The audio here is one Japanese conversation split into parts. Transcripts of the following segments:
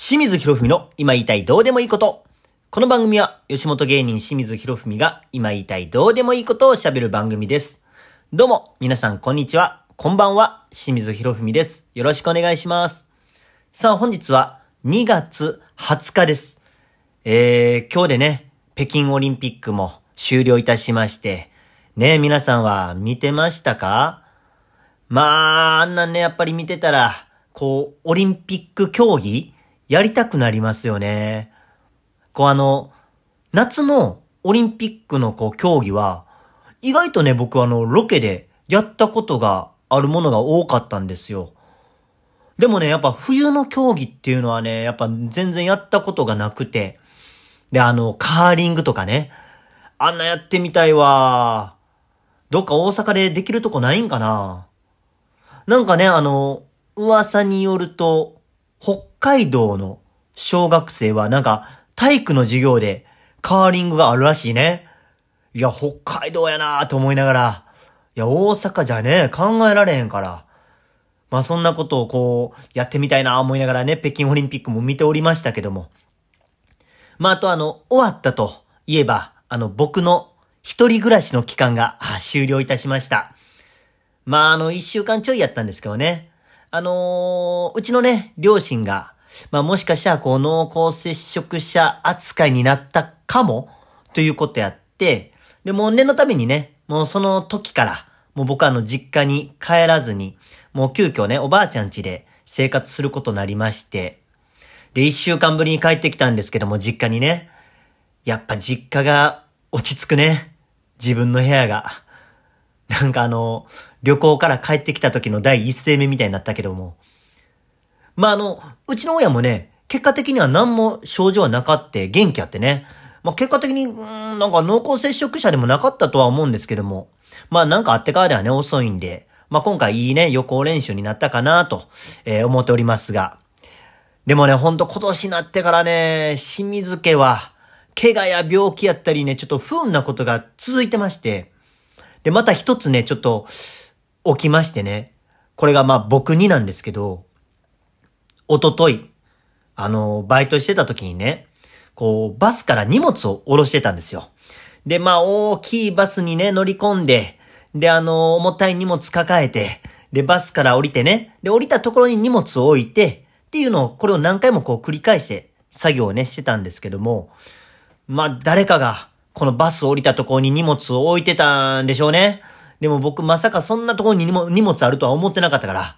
清水博文の今言いたいどうでもいいこと。この番組は吉本芸人清水博文が今言いたいどうでもいいことを喋る番組です。どうも、皆さんこんにちは。こんばんは。清水博文です。よろしくお願いします。さあ本日は2月20日です。えー、今日でね、北京オリンピックも終了いたしまして、ね、皆さんは見てましたか？まあ、あんなんね、やっぱり見てたら、こう、オリンピック競技やりたくなりますよね。こうあの、夏のオリンピックのこう競技は、意外とね、僕あの、ロケでやったことがあるものが多かったんですよ。でもね、やっぱ冬の競技っていうのはね、やっぱ全然やったことがなくて。で、あの、カーリングとかね。あんなやってみたいわ。どっか大阪でできるとこないんかななんかね、あの、噂によると、北海道の小学生はなんか体育の授業でカーリングがあるらしいね。いや、北海道やなと思いながら、いや、大阪じゃね、考えられへんから。まあそんなことをこう、やってみたいな思いながらね、北京オリンピックも見ておりましたけども。まああとあの、終わったといえば、あの、僕の一人暮らしの期間が終了いたしました。まああの、一週間ちょいやったんですけどね。あのーうちのね、両親が、まあもしかしたらこう濃厚接触者扱いになったかも、ということやって、で、もう念のためにね、もうその時から、もう僕はあの実家に帰らずに、もう急遽ね、おばあちゃん家で生活することになりまして、で、一週間ぶりに帰ってきたんですけども、実家にね、やっぱ実家が落ち着くね。自分の部屋が。なんかあの、旅行から帰ってきた時の第一声目みたいになったけども。まああの、うちの親もね、結果的には何も症状はなかって元気あってね。まあ結果的に、うん、なんか濃厚接触者でもなかったとは思うんですけども。まあなんかあってからではね、遅いんで。まあ今回いいね、予行練習になったかなと、えー思っておりますが。でもね、ほんと今年になってからね、清水家は、怪我や病気やったりね、ちょっと不運なことが続いてまして。で、また一つね、ちょっと、起きましてね。これがまあ僕になんですけど、おととい、あの、バイトしてた時にね、こう、バスから荷物を下ろしてたんですよ。で、まあ、大きいバスにね、乗り込んで、で、あの、重たい荷物抱えて、で、バスから降りてね、で、降りたところに荷物を置いて、っていうのを、これを何回もこう繰り返して、作業をね、してたんですけども、まあ、誰かが、このバス降りたところに荷物を置いてたんでしょうね。でも僕まさかそんなところに荷物あるとは思ってなかったから、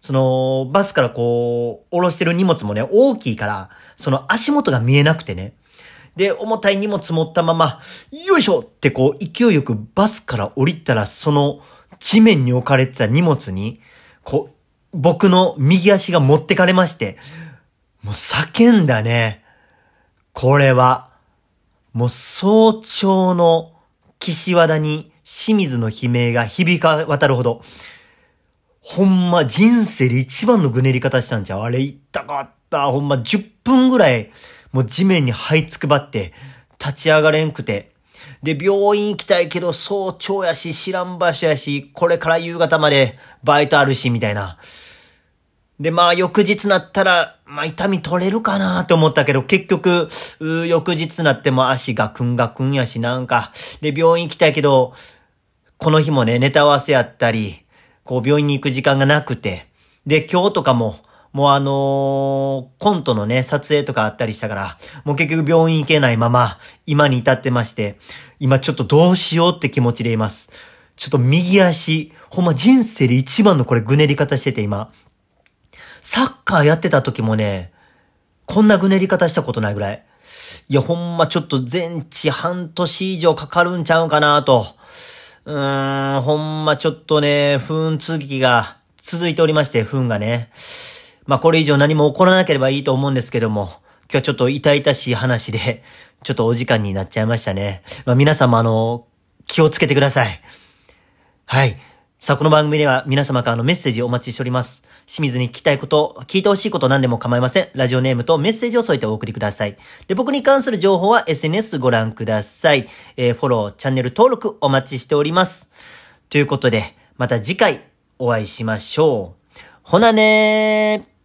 その、バスからこう、下ろしてる荷物もね、大きいから、その足元が見えなくてね。で、重たい荷物持ったまま、よいしょってこう、勢いよくバスから降りたら、その、地面に置かれてた荷物に、こう、僕の右足が持ってかれまして、もう叫んだね。これは、もう早朝の岸和田に清水の悲鳴が響か渡るほど、ほんま人生で一番のぐねり方したんちゃう？あれ痛かった。ほんま10分ぐらい、もう地面に這いつくばって、立ち上がれんくて。で、病院行きたいけど早朝やし、知らん場所やし、これから夕方までバイトあるし、みたいな。で、まあ、翌日なったら、まあ、痛み取れるかなって思ったけど、結局、うー翌日なっても足ガクンガクンやし、なんか、で、病院行きたいけど、この日もね、ネタ合わせやったり、こう、病院に行く時間がなくて、で、今日とかも、もうあのーコントのね、撮影とかあったりしたから、もう結局病院行けないまま、今に至ってまして、今ちょっとどうしようって気持ちでいます。ちょっと右足、ほんま人生で一番のこれぐねり方してて今。サッカーやってた時もね、こんなぐねり方したことないぐらい。いや、ほんまちょっと全治半年以上かかるんちゃうかなと。うーん、ほんまちょっとね、不運続きが続いておりまして、不運がね。まあこれ以上何も起こらなければいいと思うんですけども、今日はちょっと痛々しい話で、ちょっとお時間になっちゃいましたね。まあ皆さんもあの、気をつけてください。はい。さあ、この番組では皆様からのメッセージをお待ちしております。清水に聞きたいこと、聞いてほしいこと何でも構いません。ラジオネームとメッセージを添えてお送りください。で、僕に関する情報は SNS ご覧ください。えーフォロー、チャンネル登録お待ちしております。ということで、また次回お会いしましょう。ほなねー。